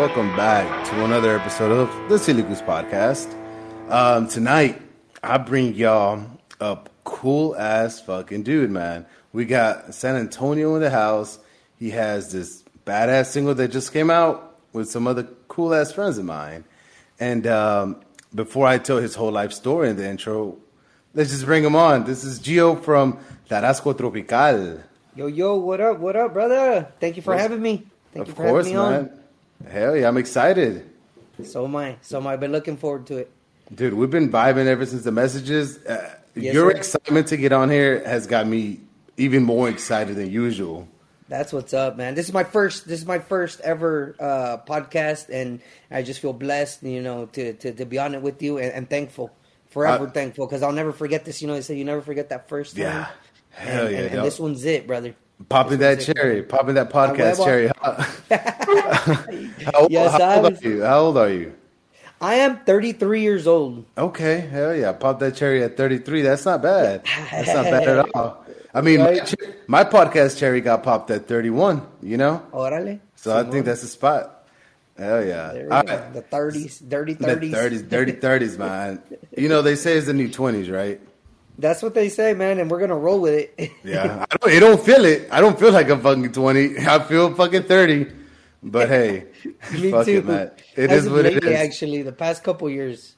Welcome back, guys. Welcome back to another episode of the Silly Goose Podcast. Um, tonight, I bring y'all a cool ass fucking dude, man. We got San Antonio in the house. He has this badass single that just came out with some other cool ass friends of mine. And um, before I tell his whole life story in the intro, let's just bring him on. This is Gio from Tarasco Tropical. Yo, yo, what up, what up, brother? Thank you for having me. Thank you for course, having me man. Hell yeah, I'm excited. So am I. So am I. I've been looking forward to it. Dude, we've been vibing ever since the messages. Uh, Yes, your sir. excitement to get on here has got me even more excited than usual. That's what's up, man. This is my first. This is my first ever uh, podcast, and I just feel blessed, you know, to to, to be on it with you, and, and thankful, forever Uh, thankful, because I'll never forget this. You know, they say you never forget that first time. Yeah. Hell and, yeah, and, and this one's it, brother. Popping that cherry, popping that podcast cherry. how, old, Yes, how old sabes. are you? How old are you? I am 33 years old. Okay, hell yeah. Pop that cherry at 33. That's not bad. That's not bad at all. I mean, my, my podcast cherry got popped at 31, you know? Orale. So I think that's the spot. Hell yeah. All right. the 30s, dirty The 30s. 30s, dirty 30s, man. You know, they say it's the new 20s, right? That's what they say, man, and we're gonna roll with it. Yeah, I don't, I don't feel it. I don't feel like I'm fucking 20. I feel fucking 30. But hey, Me fuck too. it, man. It is what it lately, is. Actually, the past couple years,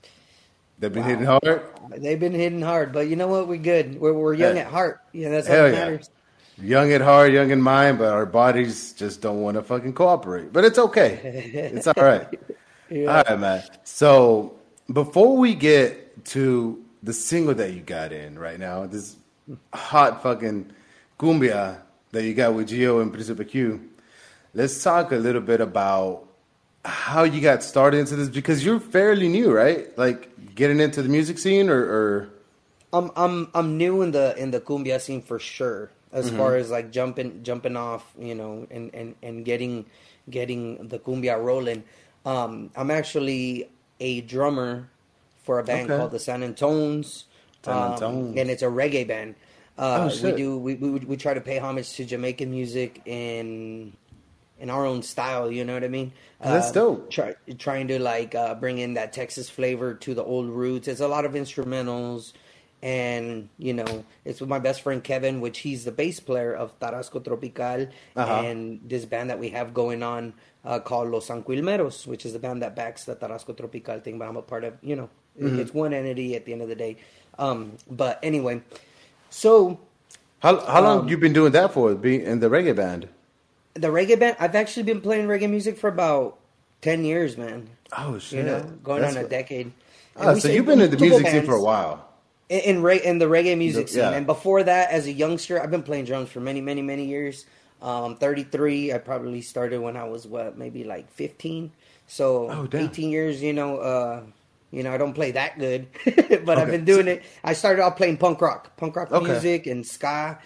They've been hitting hard. they've been hitting hard. But you know what? We're good. We're, we're young Yeah. at heart. Yeah, that's all Hell that yeah. matters. Young at heart, young in mind, but our bodies just don't want to fucking cooperate. But it's okay. It's all right. Yeah. All right, man. So before we get to the single that you got in right now, this hot fucking cumbia that you got with Gio and Principe Q, let's talk a little bit about how you got started into this because you're fairly new, right? Like getting into the music scene, or, or I'm I'm I'm new in the in the cumbia scene for sure. As Mm-hmm. far as like jumping jumping off, you know, and and and getting getting the cumbia rolling. Um, I'm actually a drummer for a band Okay. called the San Antones, San um, and it's a reggae band. Uh, Oh, we do we, we we try to pay homage to Jamaican music in in our own style. You know what I mean? That's Uh, dope. Try, trying to like uh, bring in that Texas flavor to the old roots. It's a lot of instrumentals, and you know, it's with my best friend Kevin, which he's the bass player of Tarasco Tropical, Uh-huh. and this band that we have going on uh, called Los Anquilmeros, which is the band that backs the Tarasco Tropical thing. But I'm a part of, you know, Mm-hmm. it's one entity at the end of the day. Um, but anyway, so how how long Um, you been doing that for? Being in the reggae band? the reggae band, I've actually been playing reggae music for about ten years, man. Oh shit! You know, going That's on a what- decade. And Ah, so you've been in the music scene for a while. in in, re- in the reggae music The- scene. yeah. And before that, as a youngster, I've been playing drums for many, many, many years. Um, 33, I probably started when I was what, maybe like 15. So Oh, 18 years, you know. Uh, you know, I don't play that good, but I've been doing it. I started off playing punk rock, punk rock Okay. music and ska,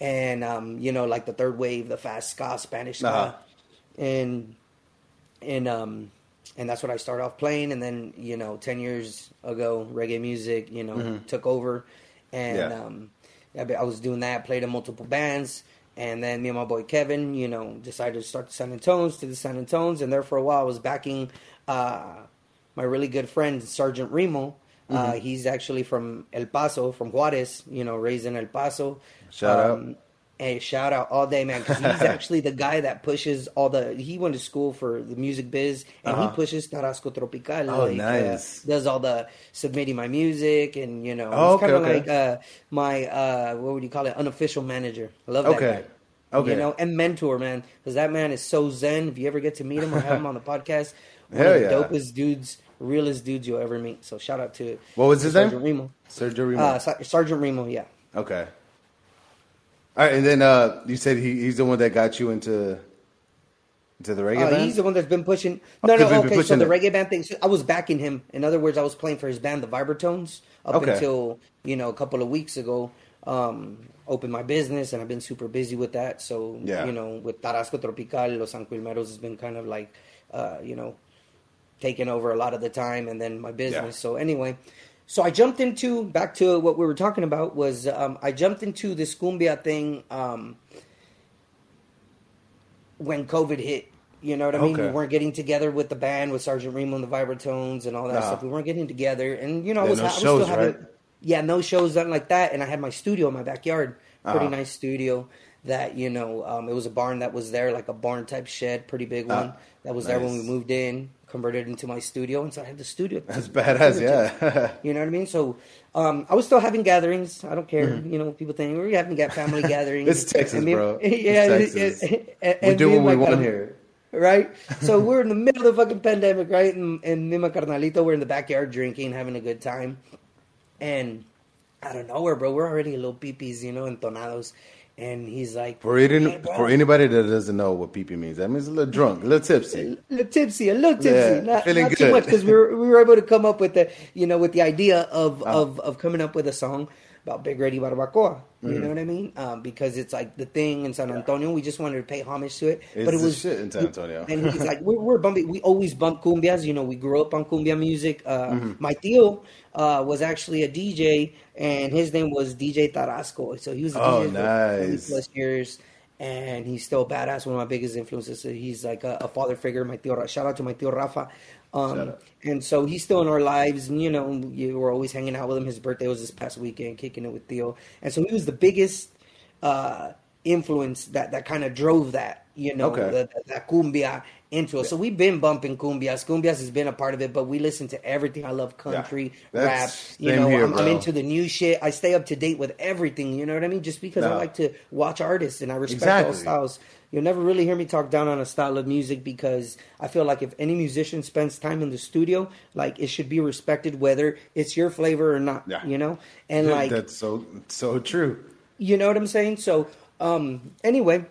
and um, you know, like the third wave, the fast ska, Spanish ska, Uh-huh. and and um and that's what I started off playing and then you know 10 years ago reggae music you know took over and Mm-hmm. Yeah. um I, I was doing that played in multiple bands and then me and my boy Kevin you know decided to start the San Antones to the San Antones and there for a while I was backing uh my really good friend Sergeant Remo Mm-hmm. uh, he's actually from El Paso, from Juarez, you know, raised in El Paso. Shout out. Hey, shout out all day, man, because he's actually the guy that pushes all the. He went to school for the music biz, and Uh-huh. he pushes Tarasco Tropical. Oh, like, nice. Uh, does all the submitting my music, and you know, Oh, he's kind of okay, like uh, my uh, what would you call it? Unofficial manager. I love that guy. Okay. You know, and mentor, man, because that man is so zen. If you ever get to meet him or have him on the podcast, one Hell of the yeah. dopest dudes, realest dudes you'll ever meet. So shout out to What was his name? Sergeant Remo. Sergio Remo. Uh, Ser- Sergeant Remo, yeah. okay. All right, and then uh, you said he, he's the one that got you into into the reggae Uh, band. he's the one that's been pushing. Oh, No, he's no, okay. So the it. reggae band thing. So I was backing him. In other words, I was playing for his band, the Vibratones, up Okay. until you know a couple of weeks ago. Um, opened my business, and I've been super busy with that. So Yeah. you know, with Tarasco Tropical, Los Anquilmeros has been kind of like, uh, you know, taking over a lot of the time, and then my business. Yeah. So anyway, so I jumped into back to what we were talking about was um, I jumped into this cumbia thing um, when COVID hit. You know what I mean? Okay. We weren't getting together with the band with Sergeant Remo and the Vibratones and all that Nah. stuff. We weren't getting together, and you know, I was, no I was shows, still having, right? yeah, no shows, nothing like that. And I had my studio in my backyard, pretty Uh-huh. nice studio. That you know, um, it was a barn that was there, like a barn type shed, pretty big Ah, one. that was there when we moved in, converted into my studio, and so I had the studio. That's badass, yeah. You know what I mean? So um, I was still having gatherings. I don't care. Mm-hmm. You know, people think we're having family gatherings. It's Texas, And me- bro. It's Yeah, Texas. and- and- we do what we want here. Right? So we're in the middle of the fucking pandemic, right? And, and me and my carnalito, we're in the backyard drinking, having a good time. And out of nowhere, bro, we're already a little peepees, you know, entonados. And he's like, For, any, for anybody that doesn't know what PP means, that means a little drunk, a little tipsy. a little tipsy, a little tipsy, Yeah, not, feeling not too good. much because we were we were able to come up with the you know with the idea of Uh-huh. of of coming up with a song about Big Red y Barbacoa. You Mm-hmm. know what I mean? Um, because it's like the thing in San Antonio. We just wanted to pay homage to it, It's but it was shit in San Antonio. and he's like, we're, we're bumping. We always bump cumbias. You know, we grew up on cumbia music. Uh, Mm-hmm. My tío uh, was actually a DJ, and his name was DJ Tarasco. So he was a Oh, DJ for 20 nice. plus years, and he's still badass. One of my biggest influences. So he's like a, a father figure. My tío, shout out to my tío Rafa. Um, and so he's still in our lives, and you know, you were always hanging out with him. His birthday was this past weekend, kicking it with tío, and so he was the biggest uh, influence that that kind of drove that, you know, Okay. the, the, that cumbia into us. So we've been bumping cumbias. Cumbias has been a part of it, but we listen to everything. I love country, Yeah. rap. You know, here, I'm, I'm into the new shit. I stay up to date with everything. You know what I mean? Just because I like to watch artists and I respect all styles. You'll never really hear me talk down on a style of music because I feel like if any musician spends time in the studio, like it should be respected whether it's your flavor or not. Yeah. You know? And like That's so so true. you know what I'm saying? So, um, anyway,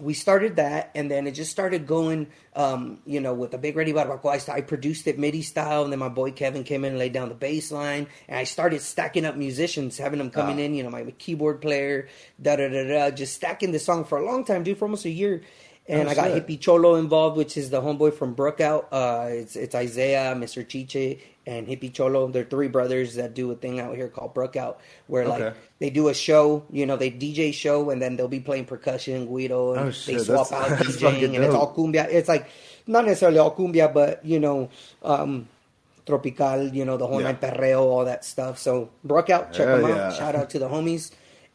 we started that, and then it just started going. Um, you know, with the Big Red y Barbacoa, I, st- I produced it MIDI style, and then my boy Kevin came in and laid down the bass line, and I started stacking up musicians, having them coming in. You know, my keyboard player, da da da da, just stacking the song for a long time, dude, for almost a year. And Oh, I got shit. Hippie Cholo involved, which is the homeboy from Brookout. Uh, it's it's Isaiah, Mr. Chiche, and Hippie Cholo. They're three brothers that do a thing out here called Brookout, where like they do a show, you know, they DJ show, and then they'll be playing percussion, Guido, and Oh, they swap that's- out that's DJing, and it's all cumbia. It's like not necessarily all cumbia, but you know, um, tropical, you know, the whole Yeah. night perreo, all that stuff. So Brookout, check Hell them yeah. out. Shout out to the homies.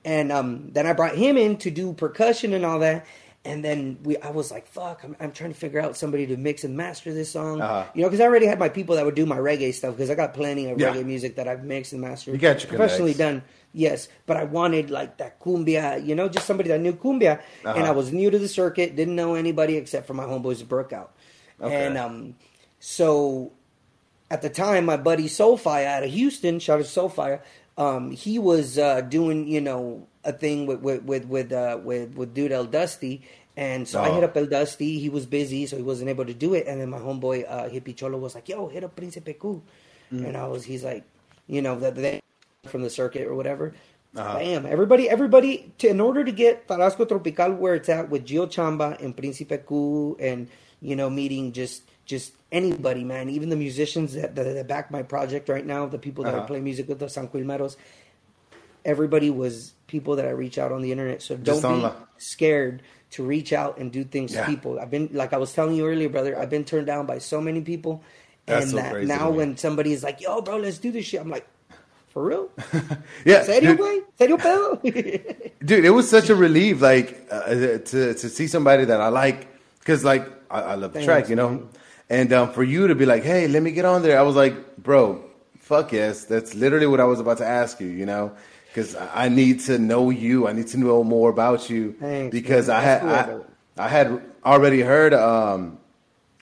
And um, then I brought him in to do percussion and all that. And then we, I was like, "Fuck!" I'm, I'm trying to figure out somebody to mix and master this song, Uh-huh. you know, because I already had my people that would do my reggae stuff. Because I got plenty of Yeah. reggae music that I've mixed and mastered, You got your professionally connects. done. Yes, but I wanted like that cumbia, you know, just somebody that knew cumbia. And Uh-huh. I was new to the circuit, didn't know anybody except for my homeboys at Brookout. Okay. And um, so at the time, my buddy Soulfire out of Houston, shout out Soulfire, um, he was uh, doing, you know, a thing with with with with, uh, with with dude El Dusty. And so I Oh. hit up El Dusty. He was busy, so he wasn't able to do it. And then my homeboy uh, Hippie Cholo was like, "Yo, hit up Principe Q." Mm. And I was, he's like, you know, that from the circuit or whatever. Uh-huh. Bam! Everybody, everybody. To, in order to get Tarasco Tropical where it's at with Gio Chamba and Principe Q, and you know, meeting just just anybody, man. Even the musicians that, that, that back my project right now, the people that I Uh-huh. play music with, the San Quilmeros. Everybody was people that I reach out on the internet. So don't be scared to reach out and do things Yeah. to people. I've been like I was telling you earlier, brother. I've been turned down by so many people, That's and so that crazy now when somebody is like, "Yo, bro, let's do this shit," I'm like, "For real? Yeah, Serio, güey? Serio, pedo?" dude, it was such a relief, like uh, to to see somebody that I like, because like I, I love the Thanks, track, you know, man. And um, for you to be like, hey, let me get on there, I was like, bro, fuck yes, that's literally what I was about to ask you, you know, because I need to know you, I need to know more about you, Thanks, because man. I had I. I had already heard um,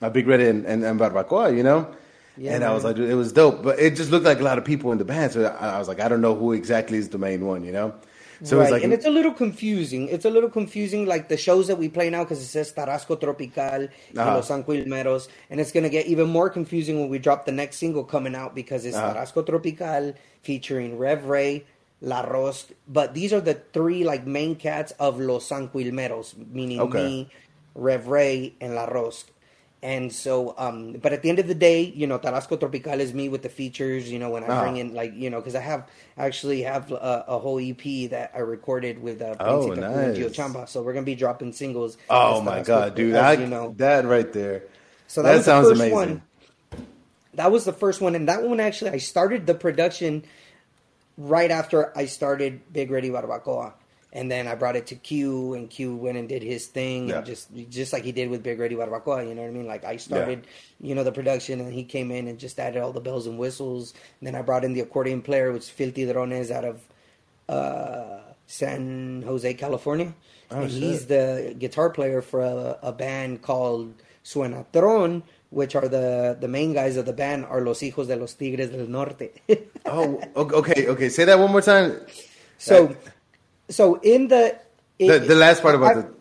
a big red and, and, and barbacoa, you know. Yeah, and I was like, it was dope, but it just looked like a lot of people in the band. So I, I was like, I don't know who exactly is the main one, you know. So right. it's like, and it's a little confusing. It's a little confusing, like the shows that we play now, because it says Tarasco Tropical, y Uh-huh. Los San Quilmeros, and it's gonna get even more confusing when we drop the next single coming out because it's Uh-huh. Tarasco Tropical featuring Rev Ray, La Rosc. But these are the three like main cats of Los San Quilmeros, meaning Okay. me, Rev Ray, and La Rosc. And so, um, but at the end of the day, you know, Tarasco Tropical is me with the features. You know, when I Ah. bring in like, you know, because I have actually have a, a whole EP that I recorded with uh, Oh, Cool and Gio. Chamba. So we're gonna be dropping singles. Oh my Tarasco, god, dude! I, you know, that right there. so that, that sounds the first amazing. one. That was the first one, and that one actually I started the production right after I started Big Red y Barbacoa, and then I brought it to Q, and Q went and did his thing, Yeah. and just just like he did with Big Red y Barbacoa. You know what I mean? Like I started, you know, the production, and he came in and just added all the bells and whistles. And then I brought in the accordion player, which is Filthy Drones out of uh, San Jose, California. Oh, and shit. he's the guitar player for a, a band called Suenatron, which are the, the main guys of the band are Los Hijos de los Tigres del Norte. Oh, okay, okay. Say that one more time. so, so in the, The, the last part about I- the.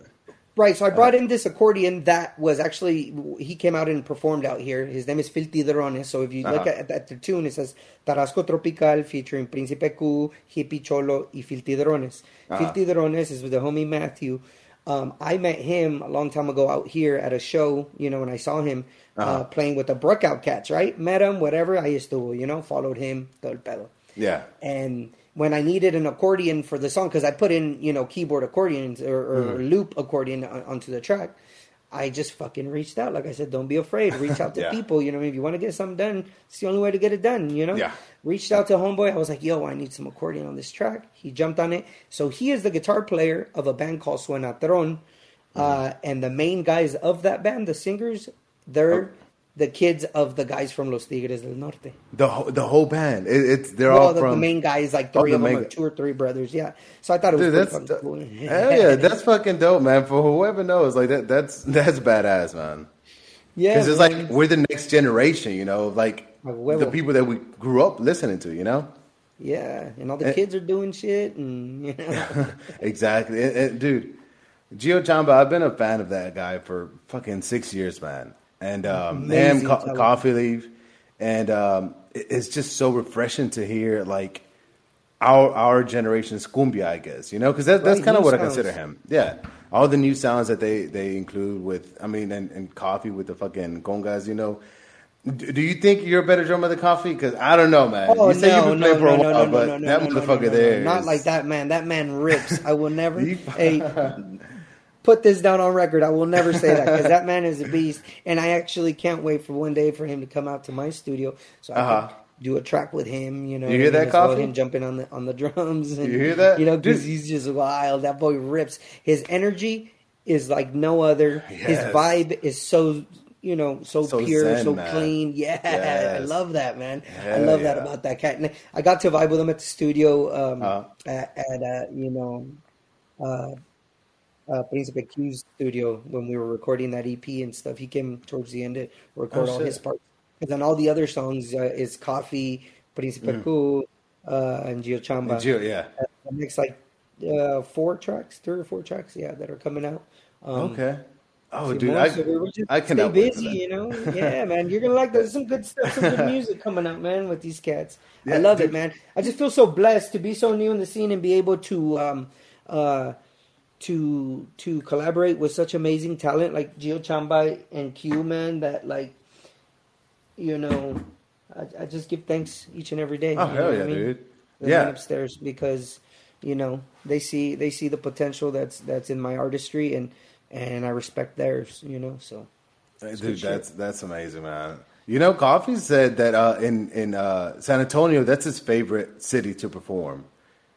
Right, so I brought in this accordion that was actually he came out and performed out here. His name is Filthy Drones. So if you look Uh-huh. at, at the tune, it says Tarasco Tropical featuring Príncipe Q, Hippie Cholo, y Filthy Drones. Uh-huh. Filthy Drones is with the homie Matthew. Um, I met him a long time ago out here at a show. You know, when I saw him uh Uh-huh. playing with the Brookout Cats, right? Met him, whatever. I used to, you know, followed him, todo el pedo. Yeah. And when I needed an accordion for the song, because I put in, you know, keyboard accordions or, or Mm-hmm. loop accordion on, onto the track, I just fucking reached out. Like I said, don't be afraid. Reach out to Yeah. people. You know, if you want to get something done, it's the only way to get it done. You know. Yeah. Reached out to homeboy. I was like, yo, I need some accordion on this track. He jumped on it. So he is the guitar player of a band called Suenatron, Mm-hmm. uh, and the main guys of that band, the singers, they're. Oh. The kids of the guys from Los Tigres del Norte. The whole, the whole band. It, it's they're Well, all the, from the main guys, like Oh, three the of them, or two or three brothers. Yeah. So I thought it was Dude, that's fucking cool. hell yeah, that's fucking dope, man. For whoever knows, like that, that's that's badass, man. yeah. Because it's man. like we're the next generation, you know, like the people that we grew up listening to, you know. yeah, and all the Eh. kids are doing shit, and you know, exactly, And- and, dude. Gio Chamba, I've been a fan of that guy for fucking six years, man. And um, Amazing Co- Coffee Leaf, and um, it- it's just so refreshing to hear like our our generation's cumbia, I guess, you know, because that, that's Right, kind of what I consider him. Yeah, all the new sounds that they they include with, I mean, and, and Coffee with the fucking congas, you know. Do do you think you're a better drummer than Coffee? Because I don't know, man. oh you say no, you've been no, playing for a no, while, no, but no, no, that motherfucker no, no, there, not like that, man. That man rips. I will never. Hey, put this down on record. I will never say that because that man is a beast, and I actually can't wait for one day for him to come out to my studio so I Uh-huh. can do a track with him. You know, You hear that, Coffee? Him jumping on the on the drums. And, You hear that? You know, because he's just wild. That boy rips. His energy is like no other. His vibe is so. You know, so, So pure, zen, so man. clean. Yeah, I love that, man. I Hell love that about that cat. And I got to vibe with him at the studio um, Uh-huh. at, at uh, you know uh, uh, Príncipe Q's studio when we were recording that EP and stuff. He came towards the end to record Oh, all shit. his parts, and then all the other songs uh, is Coffee, Príncipe Q, uh, and Gio Chamba. Gio, yeah. Uh, the next like uh, four tracks, three or four tracks, yeah, that are coming out. Um, Okay. Oh, dude, more, I, so we I stay cannot for busy, you know. Yeah, man, you're gonna like there's some good stuff, some good music coming out, man, with these cats. I love dude. it, man. I just feel so blessed to be so new in the scene and be able to um uh to to collaborate with such amazing talent like Gio Chamba and Q, man. That like, you know, I, I just give thanks each and every day. Oh hell yeah, I mean? dude. Yeah. upstairs because you know they see they see the potential that's that's in my artistry and and I respect theirs. You know, so Dude, good shit. that's that's amazing, man. You know, Coffee said that uh, in in uh, San Antonio, that's his favorite city to perform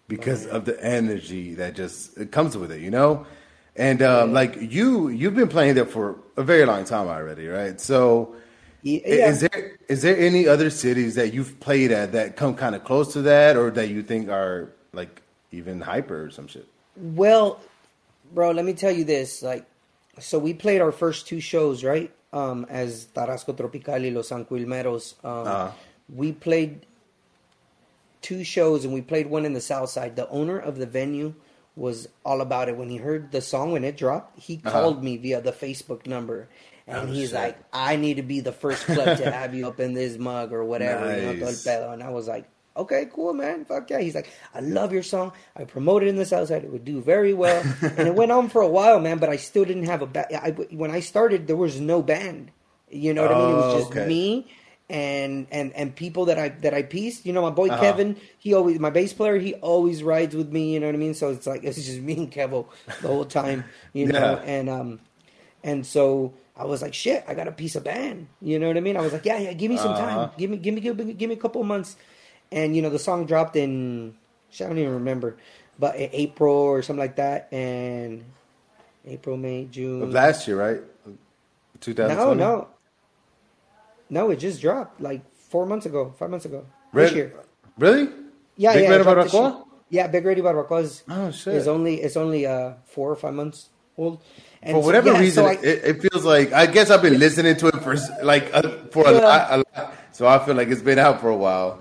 because of the energy that just it comes with it. You know, and um, like you, you've been playing there for a very long time already, right? So, yeah. is there is there any other cities that you've played at that come kind of close to that, or that you think are like even hyper or some shit? Well, bro, let me tell you this. Like, so we played our first two shows, right? Um, as Tarasco Tropical y Los Anquilmeros. Um, Uh-huh. We played two shows, and we played one in the South Side. The owner of the venue was all about it. When he heard the song when it dropped, he Uh-huh. called me via the Facebook number. And Oh, he's shit. like, I need to be the first club to have you up in this mug or whatever. You know, todo el Nice. pedo. And I was like, okay, cool, man. Fuck yeah. He's like, I love your song. I promoted it in the South Side. It would do very well. and it went on for a while, man, but I still didn't have a band. I, when I started, there was no band. You know what I mean? It was Oh, just okay. me and and and people that I that I pieced. You know, my boy Uh-huh. Kevin, he always my bass player, he always rides with me. You know what I mean? So it's like it's just me and Kevo the whole time. You know, and um, and so I was like, shit, I got a piece of band. You know what I mean? I was like, yeah, yeah, give me some Uh-huh. time, give me, give me, give me, give me a couple of months. And you know, the song dropped in shit, I don't even remember, but in April or something like that, and April, May, June. Of last year, right? 2020. No, no, no. It just dropped like four months ago, five months ago. Really? This year. Really? Yeah, Big yeah. Red Barbacoa? Yeah, Big Red y Barbacoa is, Oh, shit. is only it's only uh four or five months old. And For whatever yeah, reason, so I- it, it feels like I guess I've been listening to it for like uh, for a, Yeah. lot, a lot, so I feel like it's been out for a while.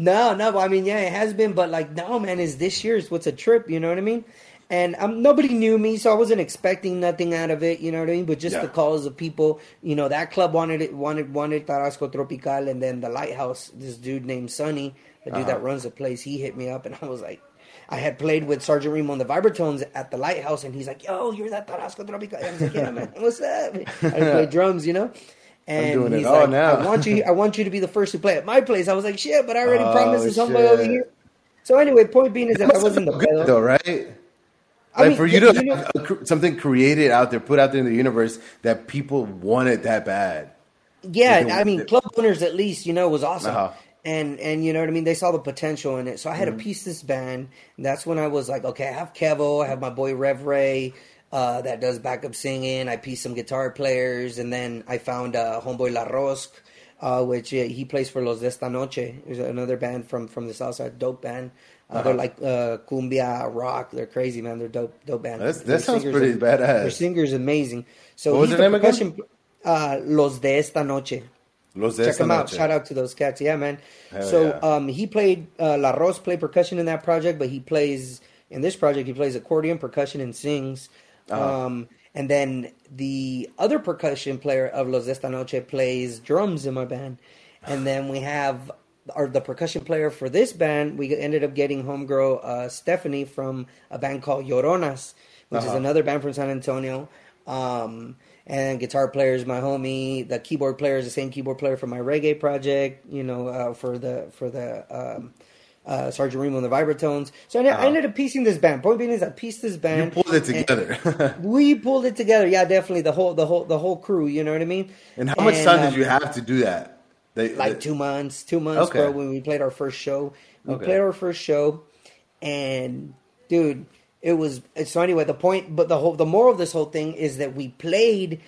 No, no. I mean, yeah, it has been, but like, no, man, is this year's what's a trip? You know what I mean? And um, nobody knew me, so I wasn't expecting nothing out of it. You know what I mean? But just Yeah. the calls of people, you know, that club wanted it, wanted wanted Tarasco Tropical, and then the Lighthouse, this dude named Sonny, the dude Uh-huh. that runs the place, he hit me up, and I was like. I had played with Sergeant Remo on the vibratones at the lighthouse, and he's like, "Yo, you're that Tarasco Tropical." I was like, "Yeah, man, what's up?" I play drums, you know. And doing it all like, now. "I want you. I want you to be the first to play at my place." I was like, "Shit," but I already Oh, promised this homeboy over here. So anyway, point being is that I wasn't the Good pedo. though, right? I Like mean, for you you to know- have a something created out there, put out there in the universe that people wanted that bad. Yeah, I mean, club owners at least, you know, was awesome. Uh-huh. And and you know what I mean? They saw the potential in it. So I had Mm-hmm. to piece this band. And that's when I was like, okay, I have Kevo, I have my boy Rev Ray, uh, that does backup singing. I pieced some guitar players, and then I found uh, homeboy La Rosc, uh, which uh, he plays for Los de Esta Noche. There's another band from from the South Side, dope band. Uh, They're like uh, cumbia rock. They're crazy, man. They're dope, dope band. That's- that Their sounds pretty are- badass. Their singer's amazing. So What was their the name again? Uh, Los de Esta Noche Los de check esta out. noche. Shout out to those cats. Yeah, man. Hell so yeah. um, he played uh, La Ros played percussion in that project, but he plays in this project. He plays accordion, percussion, and sings. Uh-huh. Um, and then the other percussion player of Los de Esta Noche plays drums in my band. And then we have our the percussion player for this band. We ended up getting homegirl uh, Stephanie from a band called Lloronas, which is Uh-huh. another band from San Antonio. Um, and guitar player is my homie. The keyboard player is the same keyboard player for my reggae project. You know, uh, for the for the um, uh, Sergeant Remo and the vibratones. So I, I Uh-huh. ended up piecing this band. Point being is, I pieced this band. You pulled it together. We pulled it together. Yeah, definitely the whole the whole the whole crew. You know what I mean? and how much time um, did you have to do that? They, like they- two months, two months, Okay. bro. When we played our first show, we Okay. played our first show, and dude, it was so. Anyway, the point, but the whole, the moral of this whole thing is that we played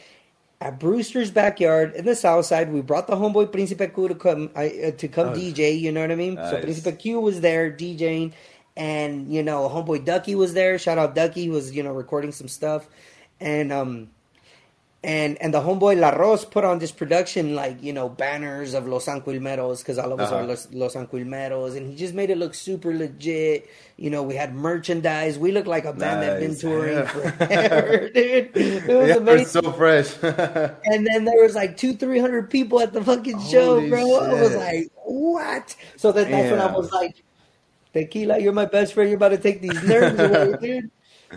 at Brewster's backyard in the South Side. We brought the homeboy Principe Q to come uh, to come Oh, DJ. You know what I mean? So nice. Principe Q was there DJing, and you know, homeboy Ducky was there. Shout out Ducky, who was you know recording some stuff, and um and and the homeboy La Ros put on this production like you know banners of Los Anquilmeros because all of us Uh-huh. are Los, Los Anquilmeros and he just made it look super legit. You know, we had merchandise. We looked like a band that been touring Yeah. forever, dude. It was yeah, amazing. so fresh. and then there was like two, three hundred people at the fucking show, Holy bro. I was like, what? So then that's when I was like, Tequila, you're my best friend. You're about to take these nerves away, dude.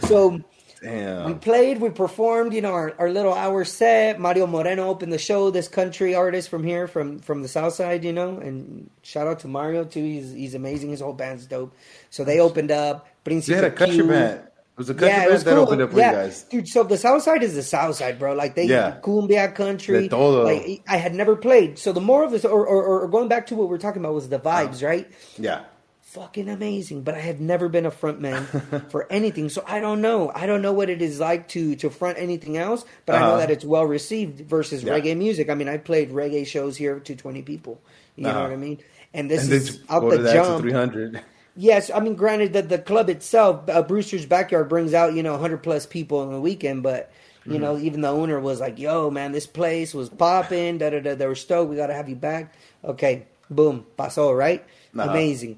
So we played, we performed, you know, our, our little hour set. Mario Moreno opened the show, this country artist from here, from from the south side, you know, and shout out to Mario too. He's he's amazing. His whole band's dope. So they opened up. Principe You had a country Q. band. It was a country Yeah, band that cool. opened up for yeah. you guys. dude. So the south side is the south side, bro. Like they Yeah. cumbia country. Like I had never played. So the more of this, or, or or going back to what we are talking about, was the vibes, uh-huh. right? Yeah. Fucking amazing. But I have never been a front man for anything, so I don't know. I don't know what it is like to to front anything else. But I know Uh-huh. that it's well received versus Yeah. reggae music. I mean, I played reggae shows here to twenty people. You know Uh-huh. what I mean? And this And is out the jump. 300. Yes, I mean, granted that the club itself, uh, Brewster's Backyard, brings out you know 100 plus people on the weekend, but you know Mm-hmm. even the owner was like, "Yo, man, this place was popping." Da da da. They were stoked. We got to have you back. Okay, boom, paso. Right, Uh-huh. amazing.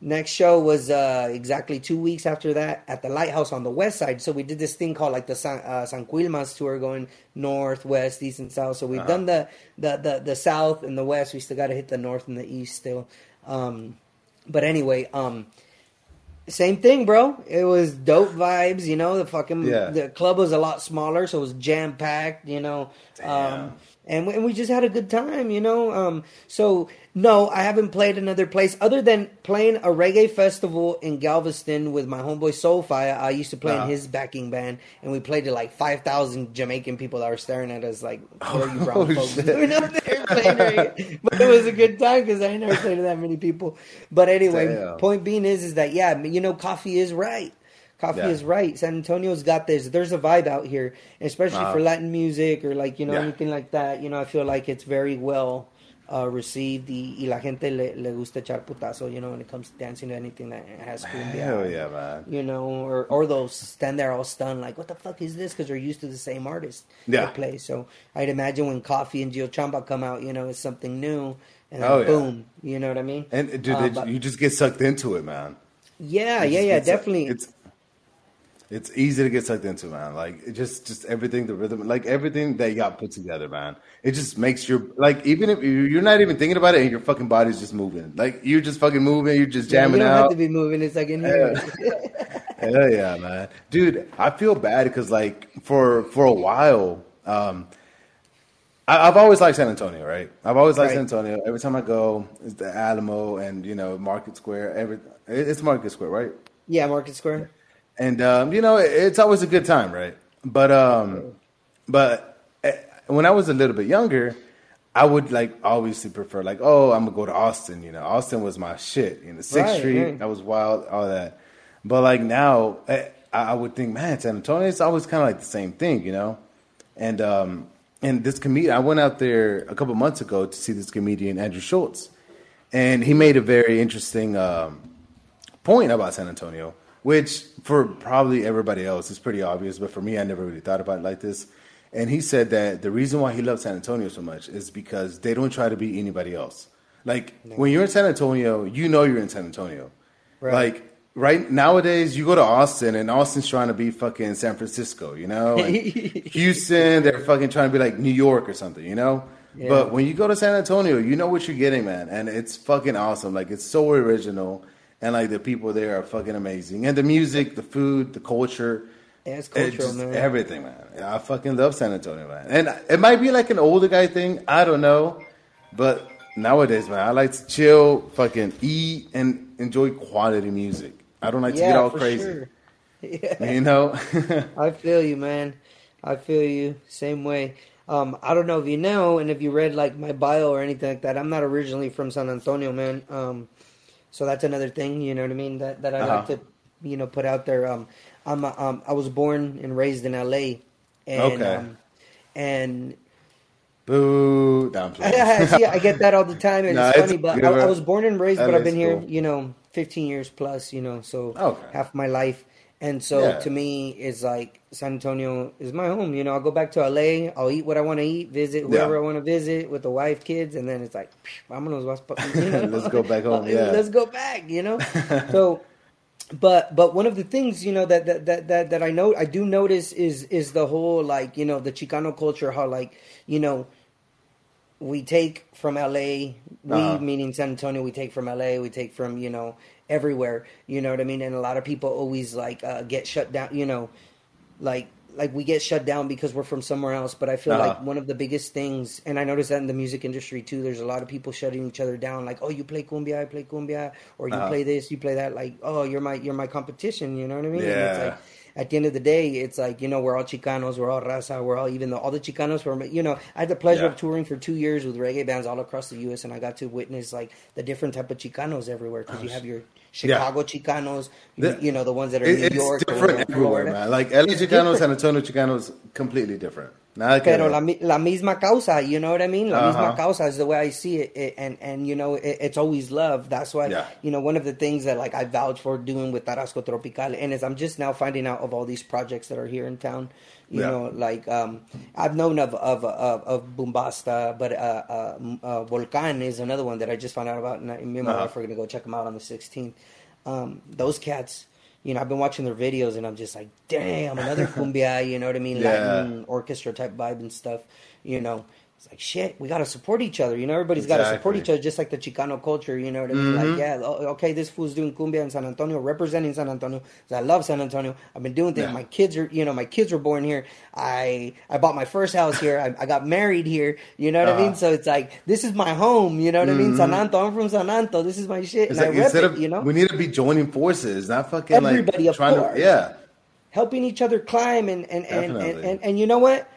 Next show was uh, exactly two weeks after that at the Lighthouse on the west side. So we did this thing called like the San, uh, San Quilmas tour, going north, west, east, and south. So we've Uh-huh. done the, the the the south and the west. We still got to hit the north and the east still. Um, but anyway, um, Same thing, bro. It was dope vibes. You know, the fucking Yeah. the club was a lot smaller, so it was jam packed. You know, um, and we, and we just had a good time. You know, um, so no, I haven't played another place other than playing a reggae festival in Galveston with my homeboy Soulfire. I used to play in his backing band, and we played to like five thousand Jamaican people that were staring at us like, "What are you brown Oh, folks shit. doing up there playing reggae?" But it was a good time because I never played to that many people. But anyway, Damn. point being is is that yeah, you know, coffee is right. Coffee Yeah. is right. San Antonio's got this. There's a vibe out here, especially Uh-huh. for Latin music or like you know Yeah. anything like that. You know, I feel like it's very well uh, received. Y, y la gente le, le gusta echar putazo. You know, when it comes to dancing to anything that has cumbia. Hell yeah, man. You know, or or they'll stand there all stunned, like, "What the fuck is this?" Because they're used to the same artist Yeah. that play. So I'd imagine when Coffee and Gio Chamba come out, you know, it's something new, and Oh, yeah. boom, you know what I mean? And dude, Uh, it- but- you just get sucked into it, man. yeah, yeah, yeah, definitely. It's it's easy to get sucked into, man. Like it just just everything, the rhythm, like everything that you got put together, man. It just makes your like even if you- you're not even thinking about it, and your fucking body's just moving. Like you're just fucking moving, you're just Yeah, jamming you don't have out. to be moving. It's like in here. Hell yeah, man, dude. I feel bad because like for for a while, um, I, I've always liked San Antonio, right? I've always liked Right. San Antonio. Every time I go, it's the Alamo and you know Market Square. Every it's Market Square, right? yeah, Market Square. And um, you know it- it's always a good time, right? But um, but eh, when I was a little bit younger, I would like obviously prefer like oh I'm gonna go to Austin. You know, Austin was my shit. You know, Sixth Right, Street right. that was wild, all that. But like now, eh, I I would think, man, San Antonio is always kind of like the same thing, you know. And um, and this comedian, I went out there a couple months ago to see this comedian Andrew Schulz, and he made a very interesting. Um, point about San Antonio, which for probably everybody else is pretty obvious, but for me, I never really thought about it like this. And he said that the reason why he loves San Antonio so much is because they don't try to be anybody else. Like when you're in San Antonio, you know you're in San Antonio. Right. Like right nowadays, you go to Austin and Austin's trying to be fucking San Francisco, you know? And Houston, they're fucking trying to be like New York or something, you know? Yeah. But when you go to San Antonio, you know what you're getting, man, and it's fucking awesome. Like it's so original, and like the people there are fucking amazing, and the music, the food, the culture, Yeah, it's it cultural, just- man. everything, man. I fucking love San Antonio, man. And it might be like an older guy thing, I don't know, but nowadays, man, I like to chill, fucking eat, and enjoy quality music. I don't like to get all crazy, sure. Yeah. you know. I feel you, man. I feel you. Same way. Um, I don't know if you know, and if you read like my bio or anything like that. I'm not originally from San Antonio, man. Um, so that's another thing. You know what I mean? That that I like Uh-huh. to, you know, put out there. Um, I'm um, I was born and raised in L.A. And, Okay. Um, and Boo! No. See, I get that all the time, and Nah, it's it's funny. But I, I was born and raised, but I've been is here, you know, 15 years plus. You know, so Okay. half my life. And so Yeah. to me, it's like San Antonio is my home. You know, I'll go back to LA. I'll eat what I want to eat, visit whoever Yeah. I want to visit with the wife, kids, and then it's like, pa- you know? Let's go back home, yeah. let's go back. You know, so but but one of the things you know that that that that, that I know I do notice is is the whole like you know the Chicano culture how like you know we take from LA we Uh-huh. meaning San Antonio we take from LA we take from you know everywhere you know what I mean and a lot of people always like uh, get shut down you know like like we get shut down because we're from somewhere else but i feel Uh-huh. like one of the biggest things and i noticed that in the music industry too there's a lot of people shutting each other down like oh you play cumbia i play cumbia or you Uh-huh. play this you play that like oh you're my you're my competition you know what i mean Yeah. At the end of the day, it's like you know we're all Chicanos, we're all raza, we're all even though all the Chicanos were you know I had the pleasure Yeah. of touring for two years with reggae bands all across the U.S. and I got to witness like the different type of Chicanos everywhere because you have your Chicago Chicanos, The- you know the ones that are It- New York, different everywhere, man. Like LA Chicanos. San Antonio Chicanos, completely different. Nada Pero la, la misma causa, you know what I mean? La Uh-huh. misma causa is the way I see it, it and and you know it, it's always love. That's why Yeah. you know one of the things that like I vouch for doing with Tarasco Tropical, and is I'm just now finding out of all these projects that are here in town. You Yeah. know, like um, I've known of of of, of Bombasta, but uh, uh, uh, Volcan is another one that I just found out about, and I- me and my Uh-huh. wife are gonna go check them out on the 16th. Um, those cats. You know, I've been watching their videos and I'm just like, damn, another cumbia, you know what I mean? Yeah. Latin orchestra type vibe and stuff, you know. It's like shit. We got to support each other. You know, everybody's got to support each other, just like the Chicano culture. You know what I mean? Mm-hmm. Like, yeah, okay, this fool's doing cumbia in San Antonio, representing San Antonio. I love San Antonio. I've been doing things. Yeah. My kids are, you know, my kids were born here. I I bought my first house here. I, I got married here. You know what I Uh-huh. mean? So it's like this is my home. You know what I mean? San Antonio. I'm from San Antonio. This is my shit, It's and like I instead it. of you know, we need to be joining forces, not fucking Everybody, like trying course. to yeah. helping each other climb and and and, and, and and you know what?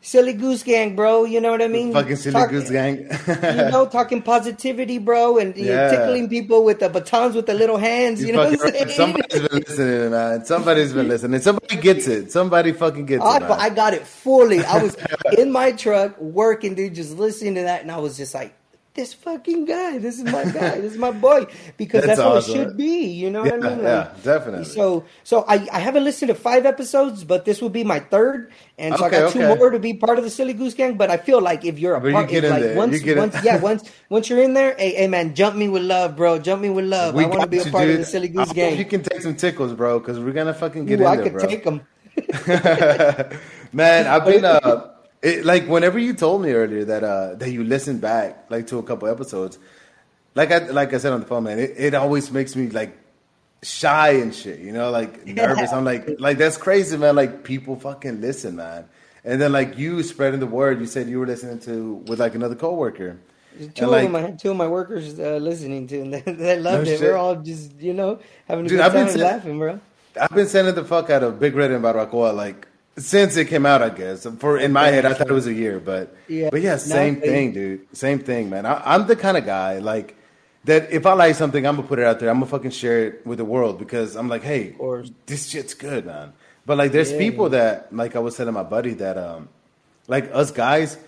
Silly Goose Gang, bro. You know what I mean? Fucking silly Talk- goose gang. you know, talking positivity, bro, and Yeah. tickling people with the batons with the little hands. You, You know what I'm saying? Somebody's been listening, man. Somebody's been listening. Somebody gets it. Somebody fucking gets I, it. Man. I got it fully. I was in my truck working, dude, just listening to that, and I was just like, "This fucking guy, this is my guy, this is my boy," because That's that's, what awesome. it should be. You know yeah, what I mean? yeah, definitely. So, so I, I haven't listened to five episodes, but this will be my third, and so I Okay, got two more to be part of the Silly Goose Gang. But I feel like if you're a But you part, get if, in like there. once, You get in- once, yeah, once, once you're in there, hey, hey, man, jump me with love, bro, jump me with love. I want to be a you, part of the Silly I Goose Gang. You can take some tickles, bro, because we're gonna fucking get Ooh, in I there, could bro. take them. Man, I've been uh, it, like whenever you told me earlier that uh that you listened back like to a couple episodes, like I like I said on the phone, man, it, it always makes me like shy and shit, you know, like nervous. I'm like like that's crazy, man. Like people fucking listen, man. And then like you spreading the word, you said you were listening to with like another coworker. Two And, of like, them, I had two of my workers uh, listening to, and they, they loved No it. shit. We're all just, you know, having a Dude, good I've been time and saying- laughing, bro. I've been sending the fuck out of Big Red and Barbacoa like since it came out. I guess for in my head, I thought it was a year, but Yeah. but yeah, same No, thing, dude. Same thing, man. I, I'm the kind of guy like that. If I like something, I'm gonna put it out there. I'm gonna fucking share it with the world because I'm like, hey, this shit's good, man. But like, there's Yeah. people that like I was telling my buddy that um like us guys.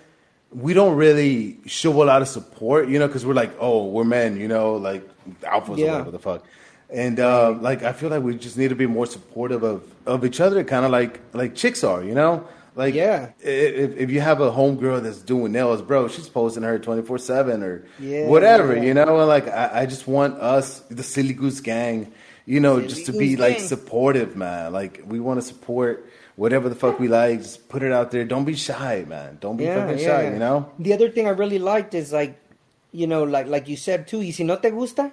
We don't really show a lot of support, you know, because we're like, oh, we're men, you know, like alphas or whatever the fuck. And uh, like I feel like we just need to be more supportive of, of each other, kind of like like chicks are, you know. Like Yeah. if, if you have a homegirl that's doing nails, bro, she's posting her twenty four seven or Yeah, whatever, yeah. you know. And like I, I just want us, the Silly Goose Gang, you know, Silly just to be like Gang. supportive, man. Like we want to support whatever the fuck we like. Just put it out there. Don't be shy, man. Don't be fucking shy, you know. The other thing I really liked is like, you know, like like you said too. Y si no te gusta,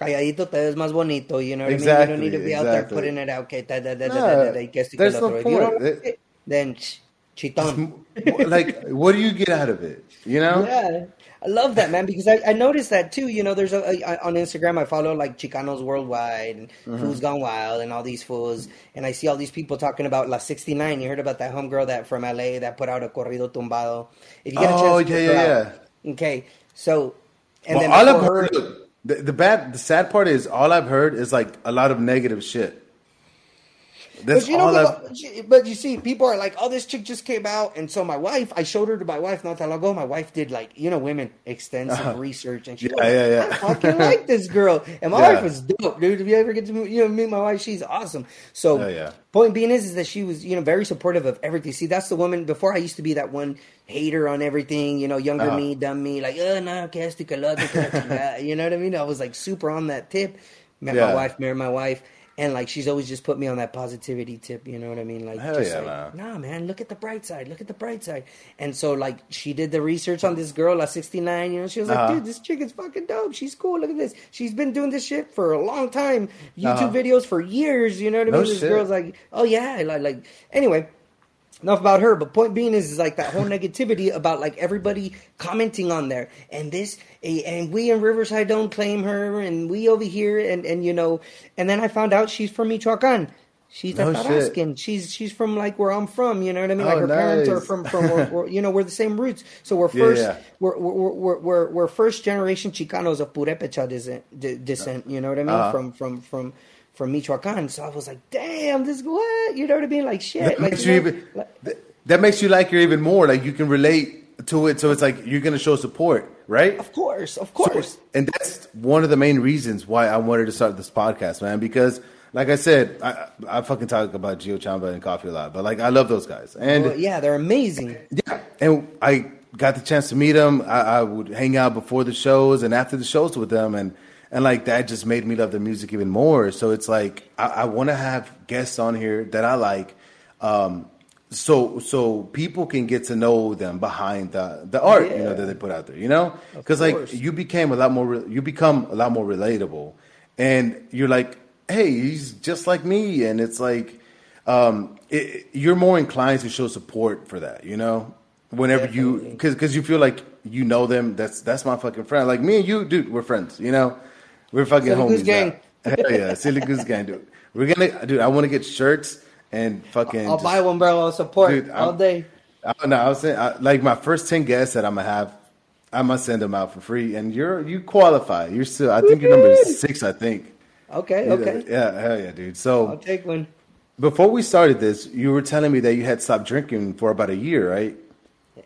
calladito te ves más bonito. You know what I mean? You don't need to be out there putting it out. Okay, da, da, da, da, Nah, da, da, da, y que esto y que there's no otro. Don't point. it, then ch- chitón. like, what do you get out of it? You know? Yeah, I love that man because I, I noticed that too. You know, there's a, a on Instagram I follow like Chicanos Worldwide and Mm-hmm. Fools Gone Wild and all these fools, and I see all these people talking about La 69. You heard about that homegirl that from LA that put out a corrido tumbado. If you get a chance, Oh, to yeah, her yeah. Okay, so and Well, then all I've her, heard, look, the, the bad, the sad part is all I've heard is like a lot of negative shit. That's but you know, but, but you see, people are like, "Oh, this chick just came out," and so my wife, I showed her to my wife not that long ago. My wife did like, you know, women extensive research, and she. Yeah, was yeah, like, yeah. I fucking like this girl, and my Yeah. wife was dope, dude. If you ever get to meet, you know, meet my wife, she's awesome. So, Yeah, yeah. point being is, is that she was, you know, very supportive of everything. See, that's the woman. Before I used to be that one hater on everything, you know, younger Uh-huh. me, dumb me, like, oh no, que esto y que lo otro, que la chingada," you know what I mean? I was like super on that tip. Met my wife, married my wife. And like she's always just put me on that positivity tip, you know what I mean? Like, Hell just yeah, like, man. nah, man, look at the bright side, look at the bright side. And so like she did the research on this girl at 69, you know, she was like, Uh-huh. dude, this chick is fucking dope. She's cool. Look at this. She's been doing this shit for a long time. YouTube Uh-huh. videos for years, you know what I No mean? this shit. girl's like, oh yeah, like, like anyway. Enough about her, but point being is, is like that whole negativity about like everybody commenting on there, and this, and we in Riverside don't claim her, and we over here, and and you know, and then I found out she's from Michoacan. She's No a shit. Tarascan. She's she's from like where I'm from. You know what I mean? Oh, like her parents are from from we're, we're- you know we're the same roots. So we're first yeah. We're, we're we're we're we're first generation Chicanos of Purepecha descent. descent you know what I mean? Uh-huh. From from from from Michoacan. So I was like, damn, this what? You know what I mean? Like shit. That like, makes you even. like- That makes you like her even more. Like you can relate to it, so it's like you're gonna show support, right? Of course, of So- course. and that's one of the main reasons why I wanted to start this podcast, man. Because, like I said, I, I fucking talk about Gio Chamba and Coffee a lot, but like I love those guys, and Well, yeah, they're amazing. yeah, and I got the chance to meet them. I, I would hang out before the shows and after the shows with them, and and like that just made me love the music even more. So it's like I, I want to have guests on here that I like, um, so so people can get to know them behind the the art you know that they put out there you know? Because like you became a lot more re- you become a lot more relatable. And you're like hey he's just like me. And it's like um it, you're more inclined to show support for that you know? Whenever you because because you feel like you know them that's that's my fucking friend. Like me and you dude we're friends you know we're fucking Silly homies Goose Gang. now. Hell yeah silly goose gang dude we're gonna dude i want to get shirts and fucking I'll just- buy one, bro. I'll support Dude, all I'm- day. I don't know. I was saying, I, like my first ten guests that I'm gonna have, I must send them out for free, and you're you qualify. You're still. I think your number is six. I think. Okay, okay. Yeah, hell yeah, dude. So I'll take one. before we started this, you were telling me that you had stopped drinking for about a year, right?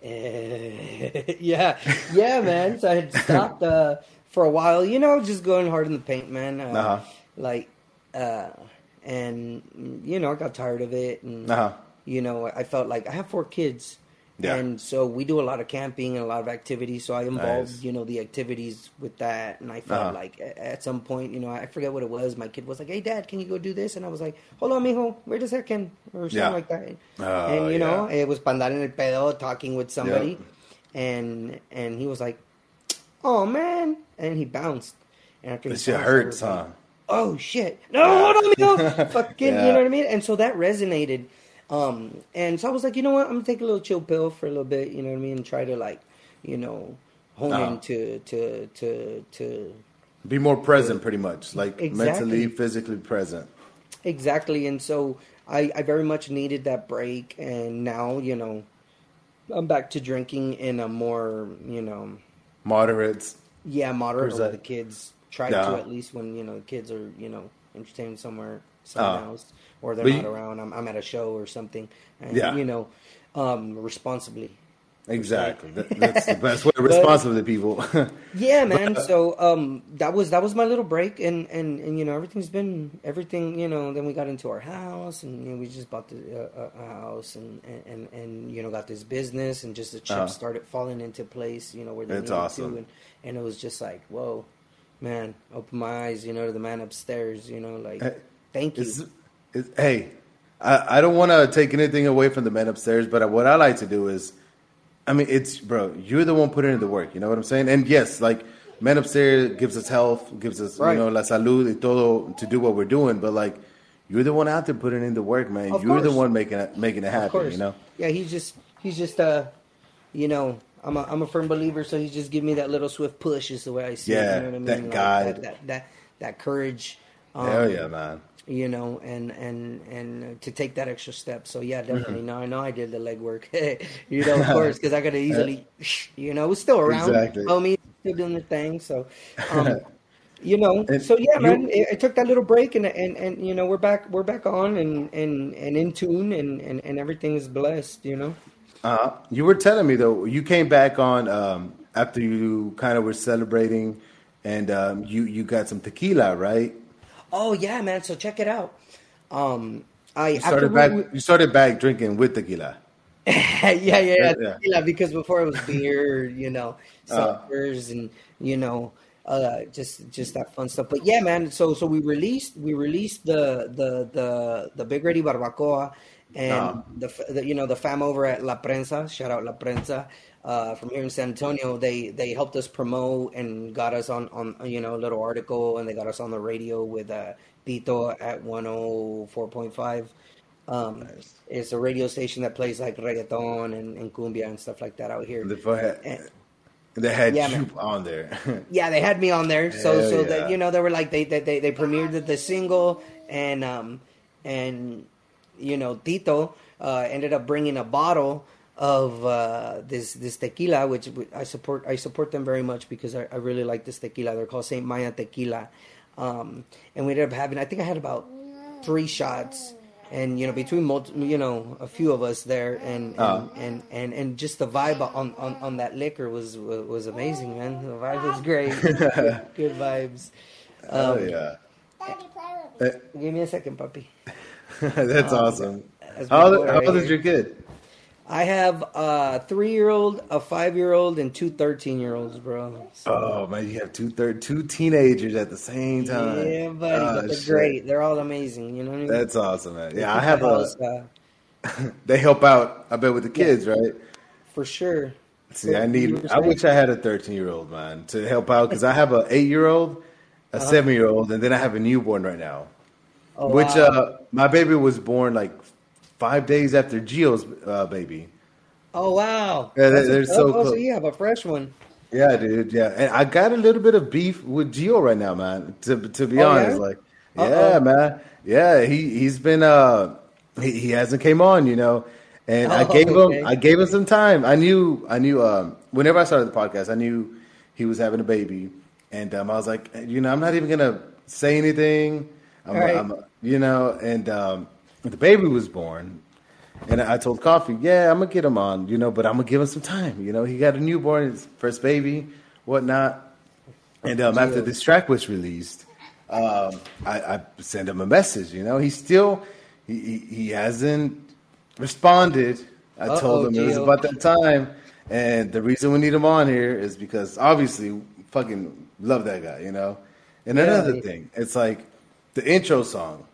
Yeah, yeah, man. So I had stopped uh, for a while. You know, just going hard in the paint, man. Uh, Uh-huh. Like, uh, and you know, I got tired of it, and Uh-huh. you know, I felt like I have four kids. Yeah. And so we do a lot of camping and a lot of activities. So I involved, Nice. you know, the activities with that. And I felt Uh-huh. like at some point, you know, I forget what it was. My kid was like, "Hey, Dad, can you go do this?" And I was like, "Hold on, mijo, wait a second. Or something Yeah. like that. Oh, and you know, it was para andar en el pedo talking with somebody, Yep. and and he was like, "Oh man," and he bounced. And after This shit hurts, huh? oh shit no hold on amigo fucking Yeah. you know what i mean and so that resonated um and so i was like you know what i'm gonna take a little chill pill for a little bit you know what i mean and try to like you know hone Uh-huh. into to to to Be more present, pretty much, like Exactly. mentally, physically present. exactly and so i i very much needed that break and now you know i'm back to drinking in a more you know Moderates. yeah moderate with the kids try Yeah. to at least when you know the kids are you know entertained somewhere somewhere Ah. else or they're But not you- around I'm, I'm at a show or something and Yeah. you know um responsibly Exactly. That, that's the best way. to respond to the people. yeah man so um that was that was my little break and and and you know everything's been everything you know then we got into our house and you know, we just bought the uh, a house and, and and and you know got this business and just the chips Uh-huh. started falling into place you know where they needed awesome. to and and it was just like whoa man open my eyes you know to the man upstairs you know like Hey, thank you It's, it's, hey, I, I don't want to take anything away from the men upstairs, but what I like to do is, I mean, it's bro, you're the one putting in the work. You know what I'm saying? And yes, like men upstairs gives us health, gives us Right. you know la salud y todo to do what we're doing. But like, you're the one out there putting in the work, man. Of you're the one making it making it happen. course. You know? Yeah, he's just he's just uh you know, I'm a I'm a firm believer, so he's just giving me that little swift push is the way I see it. Yeah, You know I mean? that Like, guide. That, that that that courage. Um, Hell yeah, man. You know, and and and to take that extra step. So yeah, definitely. Mm-hmm. Now I know I did the legwork. you know, of course, because I could have easily, you know, it was still around. Exactly. Homie, still doing the thing. So, um, you know, And so yeah, you- man, I, I took that little break, and and and you know, we're back, we're back on, and and and in tune, and and and everything is blessed. You know. Uh, you were telling me though, you came back on um, after you kind of were celebrating, and um, you you got some tequila, right? Oh yeah, man. So check it out. Um, I You after started back. we- You started back drinking with tequila. yeah, yeah, yeah, Yeah. tequila, Because before it was beer, you know, Uh. suckers, and you know, uh, just just that fun stuff. But yeah, man. So so we released we released the the the the Big Red y Barbacoa, and Uh. the, the you know the fam over at La Prensa. Shout out La Prensa. Uh, from here in San Antonio, they they helped us promote and got us on on you know a little article, and they got us on the radio with uh, Tito at one hundred four point five. Um, It's a radio station that plays like reggaeton and, and cumbia and stuff like that out here. The And- they had Yeah, you on there. yeah, they had me on there. So Hell so yeah. that you know they were like they they they, they premiered the, the single and um and you know Tito uh, ended up bringing a bottle of uh, this this tequila, which I support. I support them very much because I, I really like this tequila. They're called Saint Maya Tequila, um, and we ended up having. I think I had about three shots. And you know, between multi, you know a few of us there, and and, Oh. and, and and just the vibe on, on, on that liquor was was, was amazing, man. The vibe was great, good, good vibes. oh Um, yeah, Daddy, play with me. Give me a second, puppy. that's awesome. How, old- how old is your kid? I have a three year old, a five year old, and two 13 year olds, bro. So, Oh man, you have two third two teenagers at the same time. yeah, buddy, Oh, but they're shit. great. They're all amazing. You know what I mean? That's awesome, man. Yeah, I have a uh, they help out. I bet with the kids, right? For sure. See, What I need. I wish I had a 13 year old man to help out because I have an eight year old, a Uh-huh. seven year old, and then I have a newborn right now. Oh, which wow. uh, my baby was born like five days after Gio's uh, baby. Oh wow. Yeah, That's they're so oh, close. so you have a fresh one. Yeah, dude. Yeah, and I got a little bit of beef with Gio right now, man. To to be Oh, honest, yeah? like, Uh-oh. yeah, man. Yeah, he he's been uh he, he hasn't came on, you know. And I Oh, gave okay. him I gave him some time. I knew I knew um whenever I started the podcast, I knew he was having a baby, and um, I was like, you know, I'm not even gonna say anything. I'm, Right. I'm you know, and um, the baby was born, and I told Coffee, yeah, I'm gonna get him on, you know, but I'm gonna give him some time. You know, he got a newborn, his first baby, whatnot. And um, after this track was released, um, I, I sent him a message. You know, he still he, he, hasn't responded. I Uh-oh, told him it was about that time, and the reason we need him on here is because obviously, fucking love that guy. You know, and Yeah. another thing, it's like the intro song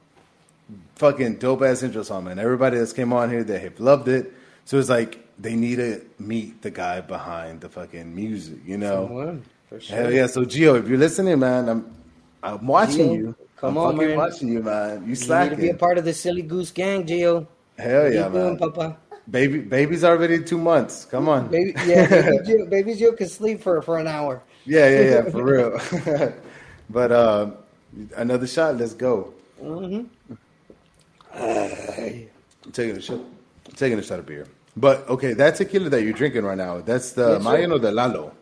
fucking dope ass intro song, man. Everybody that's came on here, they have loved it. So it's like they need to meet the guy behind the fucking music, you know? Someone, for sure. Hell yeah! So Gio, if you're listening, man, I'm I'm watching Gio, you. come I'm on, fucking man. watching you, man. You You need to be a part of the silly goose gang, Gio. Hell yeah, you doing, man. Papa? Baby, baby's already two months. Come on. Baby, yeah, baby Gio, baby Gio can sleep for for an hour. yeah, yeah, yeah, for real. but um, another shot. Let's go. Mm-hmm. Taking a shot. Taking a shot of beer. But okay, that tequila that you're drinking right now, that's the Yes, sir. Or the Lalo.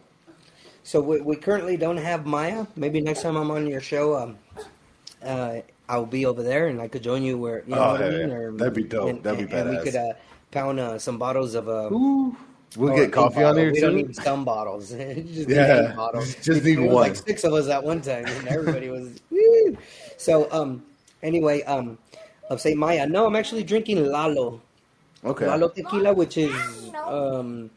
So we, we currently don't have Maya. Maybe next time I'm on your show, um, uh, I'll be over there and I could join you where you know Oh, what I yeah, mean. yeah. Or, That'd be dope. And, That'd be and, and we could uh, pound uh, some bottles of. Uh, Ooh. We'll or get coffee on here We too. don't need some bottles. just Yeah. bottles. Just need one. Like six of us at one time, and everybody was. Woo. So um, anyway um, of Saint Maya. No, I'm actually drinking Lalo. Okay. Lalo tequila, which is um,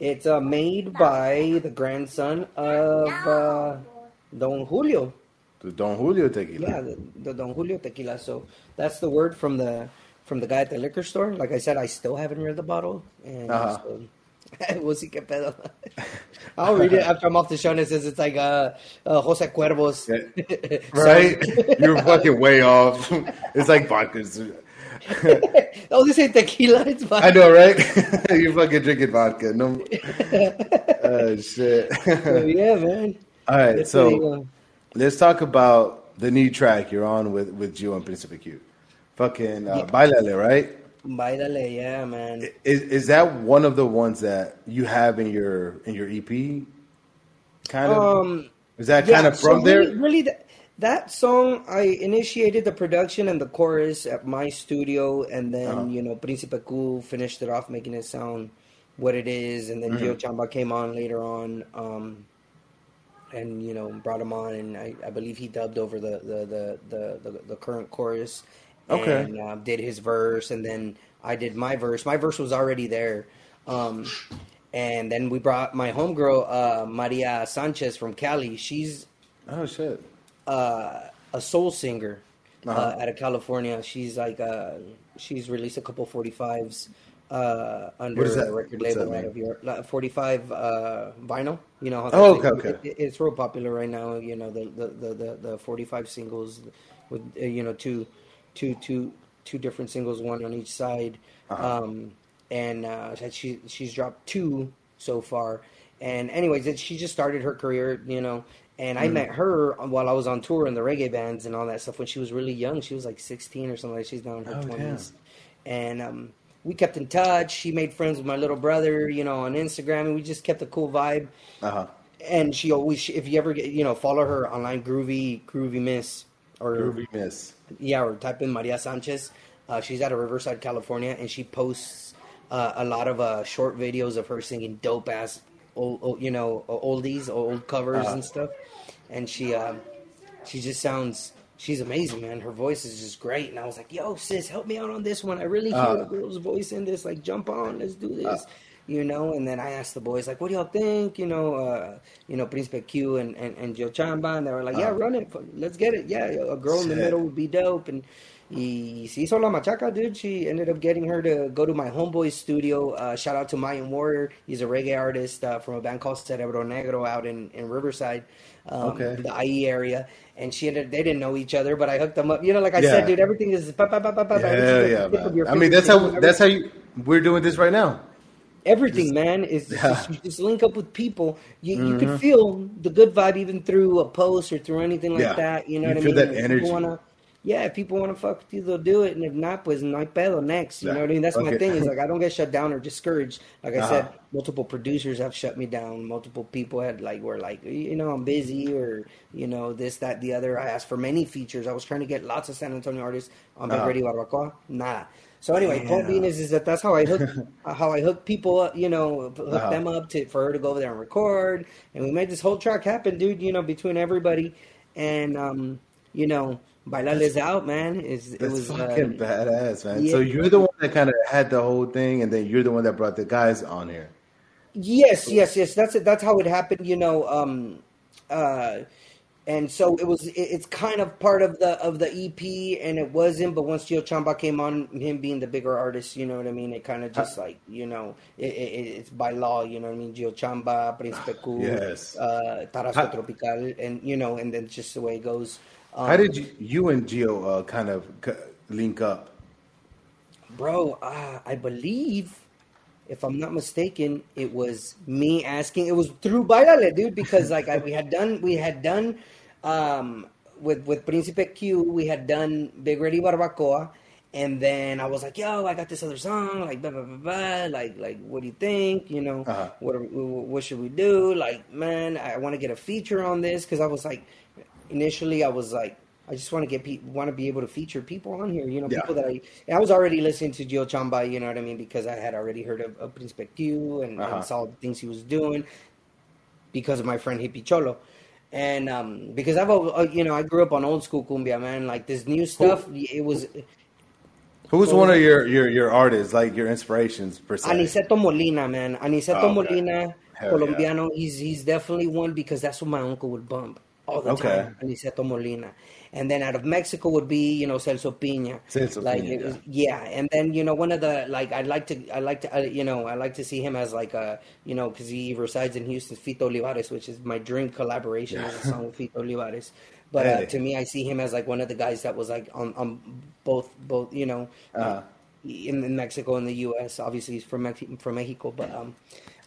it's uh, made by the grandson of uh, Don Julio. The Don Julio tequila. Yeah, the, the Don Julio tequila. So that's the word from the from the guy at the liquor store. Like I said, I still haven't read the bottle, and Uh-huh. so, we'll see qué pedo. I'll read it after I'm off the show. And it says it's like uh, uh, Jose Cuervos, Right? You're fucking way off. It's like vodka. oh, this ain't tequila. It's vodka. I know, right? You're fucking drinking vodka. No. Oh shit. So, yeah, man. All right, That's so pretty, uh, let's talk about the new track you're on with with Gio and Principe Q. Fucking uh, Bailale, right? Bailale, yeah, man. Is is that one of the ones that you have in your in your EP? Kind of. Um, is that yeah, kind of so from there? Really, that, that song, I initiated the production and the chorus at my studio, and then Uh-huh. you know Principe Q finished it off, making it sound what it is, and then Mm-hmm. Gio Chamba came on later on, um, and you know brought him on, and I, I believe he dubbed over the the the the, the, the current chorus, Okay. and uh, did his verse, and then I did my verse. My verse was already there. Um, and then we brought my homegirl, uh, Maria Sanchez from Cali. She's Oh shit. uh, a soul singer uh Uh-huh. out of California. She's like uh, she's released a couple 45s uh, under What is that? a record What's label out of Europe. Like, 45 uh, vinyl. You know how Oh, okay, okay. it- it's real popular right now. You know the the, the, the, the 45 singles with uh, you know two two two two different singles, one on each side. Uh-huh. Um, and uh, she she's dropped two so far. And anyways, it, she just started her career, you know. And Mm-hmm. I met her while I was on tour in the reggae bands and all that stuff when she was really young. She was like 16 or something. Like she's now in her Oh, 20s. And um, we kept in touch. She made friends with my little brother, you know, on Instagram, and we just kept a cool vibe. Uh huh. And she always, if you ever get, you know, follow her online, Groovy Groovy Miss, or Groovy Miss. yeah, or type in Maria Sanchez. Uh, she's out of Riverside, California, and she posts uh, a lot of uh, short videos of her singing dope ass, old, old, you know, oldies, old covers Uh-huh. and stuff. And she, um, she just sounds, she's amazing, man. Her voice is just great. And I was like, yo, sis, help me out on this one. I really hear Uh. a girl's voice in this. Like, jump on, let's do this. You know, and then I asked the boys, like, what do y'all think? You know, uh, you know, Príncipe Q and, and, and Gio Chamba. And they were like, yeah, Uh. run it. Let's get it. Yeah, a girl in the middle would be dope. And, Y se hizo la machaca, dude. She ended up getting her to go to my homeboy's studio. Uh, shout out to Mayan Warrior. He's a reggae artist uh, from a band called Cerebro Negro out in, in Riverside, um, Okay. the IE area. And she ended, they didn't know each other, but I hooked them up. You know, like I Yeah. said, dude, everything is. Pa, pa, pa, pa, pa, pa. Yeah, at the tip of man. your I mean, that's how that's how you we're doing this right now. Everything, man. Is Yeah. Mm-hmm. just, you just link up with people. You you could feel the good vibe even through a post or through anything like Yeah. that. You know You what I mean? that If energy. Wanna, yeah, if people want to fuck with you, they'll do it, and if not, pues no hay pedo. Next, you Yeah. know what I mean? That's my thing. Is like I don't get shut down or discouraged. Like I Uh-huh. said, multiple producers have shut me down. Multiple people had like were like, you know, I'm busy or you know this, that, the other. I asked for many features. I was trying to get lots of San Antonio artists on Uh-huh. Red y Barbacoa. Nada. So anyway, point Damn. being is, is that that's how I hook how I hook people up, you know, hook Uh-huh. them up to for her to go over there and record, and we made this whole track happen, dude. You know, between everybody, and um, you know, Bailale's out, man. Is it was fucking uh, badass, man. yeah. So you're the one that kind of had the whole thing, and then you're the one that brought the guys on here. Yes, yes, yes. That's it. That's how it happened. You know, um, uh, and so it was. It, it's kind of part of the of the EP, and it wasn't. But once Gio Chamba came on, him being the bigger artist, you know what I mean. It kind of just like you know, it, it, it's by law. You know what I mean. Gio Chamba, Prince Cool, Yes. uh, Tarasco Tropical, and you know, and then just the way it goes. Um, How did you, you and Gio uh, kind of link up? Bro, uh, I believe, if I'm not mistaken, it was me asking. It was through Bailale, dude, because like I, we had done, we had done um, with with Príncipe Q, we had done Big Red y Barbacoa, and then I was like, "Yo, I got this other song, like blah blah blah, blah. like like what do you think? You know, Uh-huh. what are, what should we do? Like, man, I want to get a feature on this because I was like, initially, I was like." I just want to get pe- want to be able to feature people on here, you know, Yeah. people that I I was already listening to Gio Chamba, you know what I mean, because I had already heard of, of Príncipe Q and, Uh-huh. and saw the things he was doing because of my friend Hippie Cholo. And um, because I've, uh, you know, I grew up on old school cumbia, man. Like this new stuff, it was Who's So- one of your, your, your artists, like your inspirations per se? Aniceto Molina, man. Aniceto Oh. Molina, Hell Colombiano. He's he's definitely one because that's what my uncle would bump all the Okay. time. Aniceto Molina. And then out of Mexico would be, you know, Celso Piña. Celso like, Piña, was- yeah. And then, you know, one of the, like, I'd like to, I like to, uh, you know, I like to see him as like a, you know, because he resides in Houston, Fito Olivares, which is my dream collaboration is a song with Fito Olivares. But uh, to me, I see him as like one of the guys that was like on, on both, both, you know, Uh-huh. in, in Mexico and the U.S. Obviously, he's from Mex- from Mexico, but um,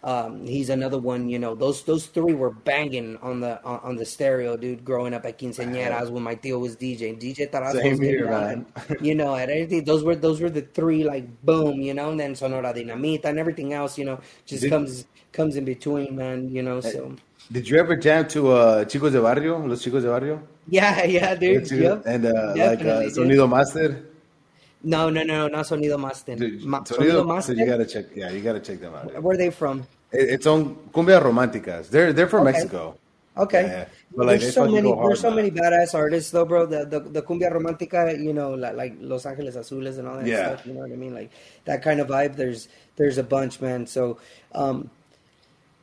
um, he's another one. You know, those those three were banging on the on, on the stereo, dude. Growing up at quinceañeras when my tío was DJing, DJ Tarasco Same was here, man. you know, at everything. Those were those were the three like boom, you know, and then Sonora Dinamita and everything else, you know, just Did- comes comes in between, man. You know, so Did you ever jam to uh, Chicos de Barrio, Los Chicos de Barrio? yeah, yeah, dude. Yep. And uh, like uh, Sonido Master? No, no, no, not Sonido Master. Dude, Ma- Sonido Sonido Master. you gotta check. Yeah, you gotta check them out. Where are they from? It- It's on Cumbia Románticas. They're they're from Okay. Mexico. Okay. Yeah. But, like, there's so many hard, there's so man. many badass artists though, bro. The the, the cumbia romántica, you know, like, like Los Angeles Azules and all that Yeah. stuff. You know what I mean? Like that kind of vibe. There's there's a bunch, man. So um,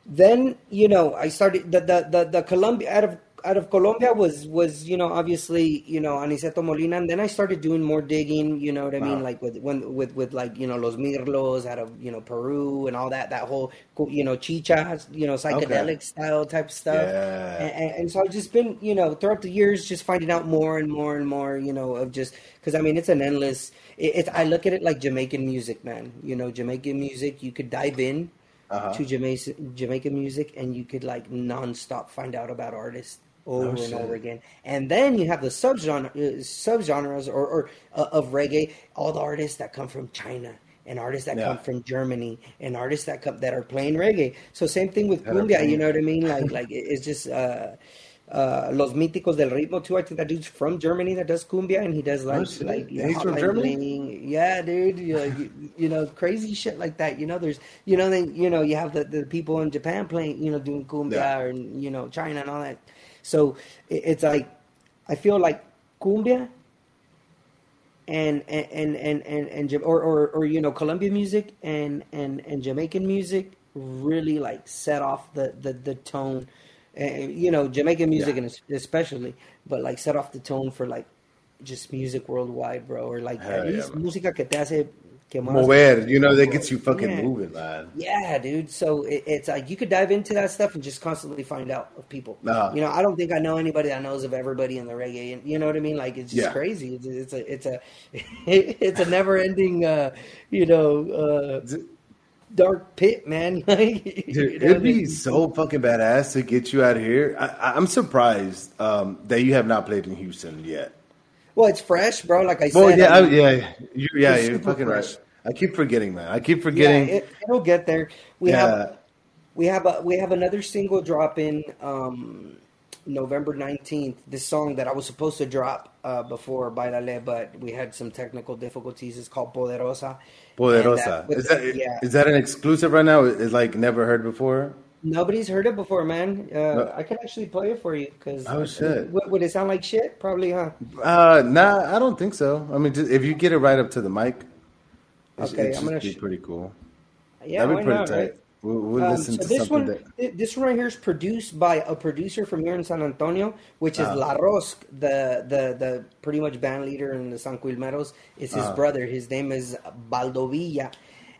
then you know I started the the the, the Colombia out of out of Colombia was was you know obviously you know Aniceto Molina, and then I started doing more digging. You know what I mean? Like with when with with like you know Los Mirlos out of you know Peru and all that that whole you know chicha you know psychedelic style type stuff. Yeah. And, and, so I've just been, you know, throughout the years, just finding out more and more and more, you know, of just because I mean, it's an endless. It, it's I look at it like Jamaican music, man. You know, Jamaican music, you could dive in Uh-huh. to Jamaican Jamaican music, and you could like nonstop find out about artists over and over again. And then you have the subgenre uh, subgenres or, or uh, of reggae, all the artists that come from China. And artists that Yeah. come from Germany, and artists that come that are playing reggae. So same thing with cumbia, you know what I mean? Like, like it's just uh, uh, Los Míticos del Ritmo too. I think that dude's from Germany that does cumbia, and he does like Oh, like He's from Germany? Bling. Yeah, dude. You, like, you, you know, crazy shit like that. You know, there's you know then you know you have the, the people in Japan playing you know doing cumbia Yeah. or you know China and all that. So it's like I feel like cumbia and and and and, and, Ja- or, or or you know Colombian music and and and Jamaican music really like set off the the the tone. Uh, you know Jamaican music Yeah. and especially, but like set off the tone for like just music worldwide, bro, or like Hell at least música que te hace Mover, you know, that gets you fucking Yeah. moving, man. Yeah, dude. So it, it's like you could dive into that stuff and just constantly find out of people. Nah. You know, I don't think I know anybody that knows of everybody in the reggae. and You know what I mean? Like it's just Yeah. crazy. It's, it's a it's a it's a never ending, uh, you know, uh, dark pit, man. Like, you Dude, know, it'd be so fucking badass to get you out of here. I, I- I'm surprised um, that you have not played in Houston yet. Well, it's fresh, bro. Like I said, yeah, I yeah, you, yeah, you're fucking fresh. right. I keep forgetting, man. I keep yeah, forgetting. it, it'll get there. We Yeah. have we have a we have another single drop in um, November nineteenth. This song that I was supposed to drop uh, before Bailale, but we had some technical difficulties. It's called Poderosa. Poderosa. That- is that yeah. is that an exclusive right now? Is like never heard before? Nobody's heard it before, man. Uh, No. I can actually play it for you because Oh, shit. Would, would it sound like shit? Probably, huh? Uh, nah, I don't think so. I mean, just, if you get it right up to the mic, Okay, I'm gonna be sh- pretty cool. Yeah, That'd be pretty not, tight. right? We'll, we'll Um, listen so to this something one, that. this one right here is produced by a producer from here in San Antonio, which is Ah. La Rosc, the the the pretty much band leader in the San Quilmeros. It's his Ah. brother. His name is Baldo Villa.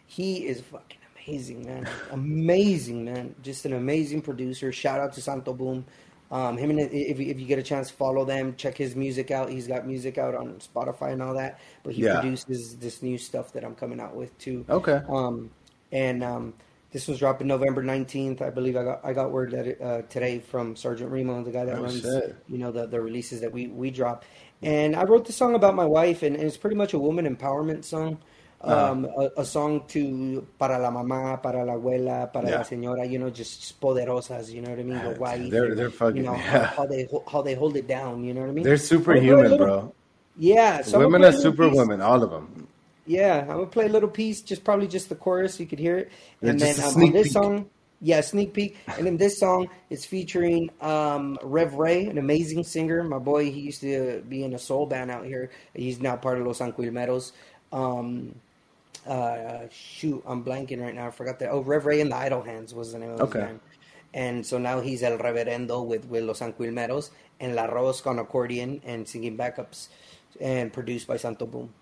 He is fucking amazing, man. amazing, man. Just an amazing producer. Shout out to Santo Boom. Um, him and if if you get a chance, follow them. Check his music out. He's got music out on Spotify and all that. But he Yeah. produces this new stuff that I'm coming out with too. Okay. Um, and um, this was dropping November nineteenth. I believe I got I got word that it, uh, today from Sergeant Remo, the guy that Oh, runs shit. you know the the releases that we we drop. And I wrote the song about my wife, and, and it's pretty much a woman empowerment song. Uh-huh. Um, a, a song to para la mamá, para la abuela, para Yeah. la señora. You know, just poderosas. You know what I mean? The wife. they're- they're fucking- You know yeah. how, how they how they hold it down. You know what I mean? They're I'm gonna play a superhuman, bro. Yeah, so Women are play a little piece. superwomen, all of them. Yeah, I'm gonna play a little piece, just probably just the chorus, so you could hear it. Yeah, And then um, on this peek. song, yeah, sneak peek. And then this song is featuring um, Rev Ray, an amazing singer. My boy, he used to be in a soul band out here. He's now part of Los Anquilmeros. Um, uh, shoot, I'm blanking right now. I forgot that. Oh, Rev Ray and the Idle Hands was the name of Okay. his band. And so now he's El Reverendo with, with Los Anquilmeros and La Rosca on accordion and singing backups and produced by Santo Boom.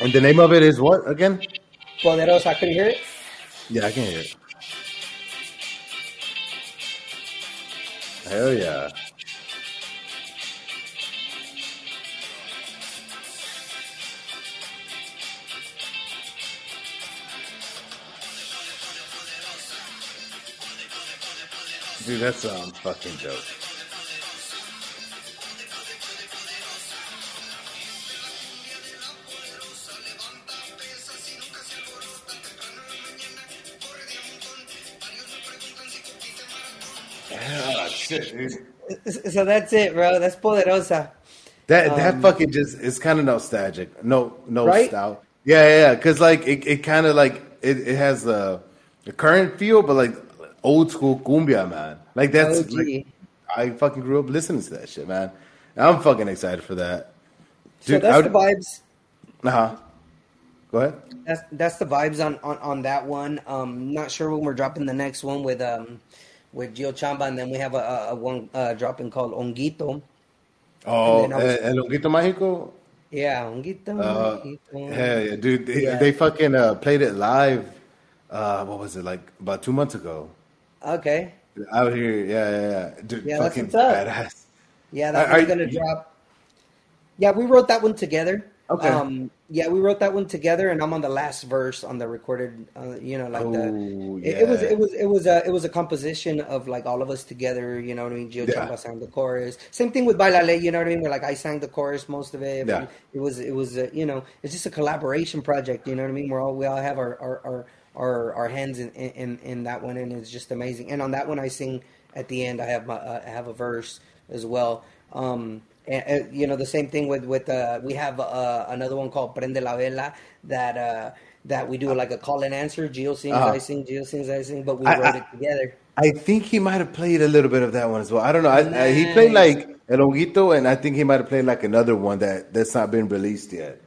And the name of it is what again? Poderosa, can you hear it? Yeah, I can hear it. Hell yeah. Dude, that sounds fucking dope. Yeah, shit. So that's it, bro. That's Poderosa. That that Um, fucking just is kind of nostalgic. No, no Right? style. Yeah, yeah, yeah. Because like it, it kind of like it, it has the the current feel, but like old school cumbia, man. Like that's like, I fucking grew up listening to that shit, man. And I'm fucking excited for that. so that's I the vibes. Uh huh. Go ahead. That's that's the vibes on, on, on that one. Um, not sure when we're dropping the next one with um with Gio Chamba, and then we have a, a, one uh, dropping called Honguito. Oh, And then I was- eh, El Honguito Mágico. Yeah, Honguito. Uh, Honguito. hell yeah, dude. They, Yeah. they fucking uh, played it live. Uh, what was it like about two months ago? Okay. Out here, yeah, yeah, yeah. Dude, Yeah, that's fucking badass. Yeah, that Are- one's gonna you- drop. Yeah, we wrote that one together. Okay. Um, yeah, we wrote that one together, and I'm on the last verse on the recorded. Uh, you know, like Oh, the. It, it was it was it was a it was a composition of like all of us together. You know what I mean? Gio Yeah. Chamba sang the chorus. Same thing with Bailale. You know what I mean? Where like I sang the chorus most of it. Yeah. It was it was uh, you know it's just a collaboration project. You know what I mean? We're all we all have our our our our, our hands in, in in that one, and it's just amazing. And on that one, I sing at the end. I have my uh, I have a verse as well. Um, and, uh, you know the same thing with with uh, we have uh, another one called Prende la Vela that uh, that we do like a call and answer. Gio sings, Uh-huh. I sing, Gio sings, I sing, but we I- wrote I- it together. I think he might have played a little bit of that one as well. I don't know. I, I, he played like El Honguito, and I think he might have played like another one that that's not been released yet.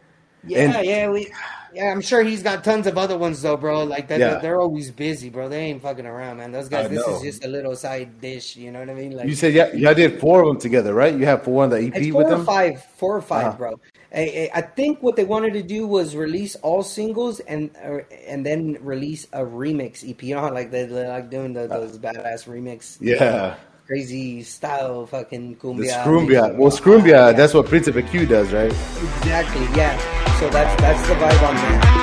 Yeah, And- yeah, we. Yeah, I'm sure he's got tons of other ones though, bro. Like that, Yeah. they're always busy, bro. They ain't fucking around, man. Those guys, this is just a little side dish. You know what I mean? Like You said yeah, y'all did four of them together, right? You have four on the EP four with or them. five, four or 5 Uh-huh. bro. I, I- think what they wanted to do was release all singles and uh, and then release a remix EP. You know how like they, they like doing the, those badass remix, Yeah, crazy style, fucking the cumbia. Scroombia. Well, Scroombia, that's what Principe Q does, right? exactly. Yeah. So that's that's the vibe on that.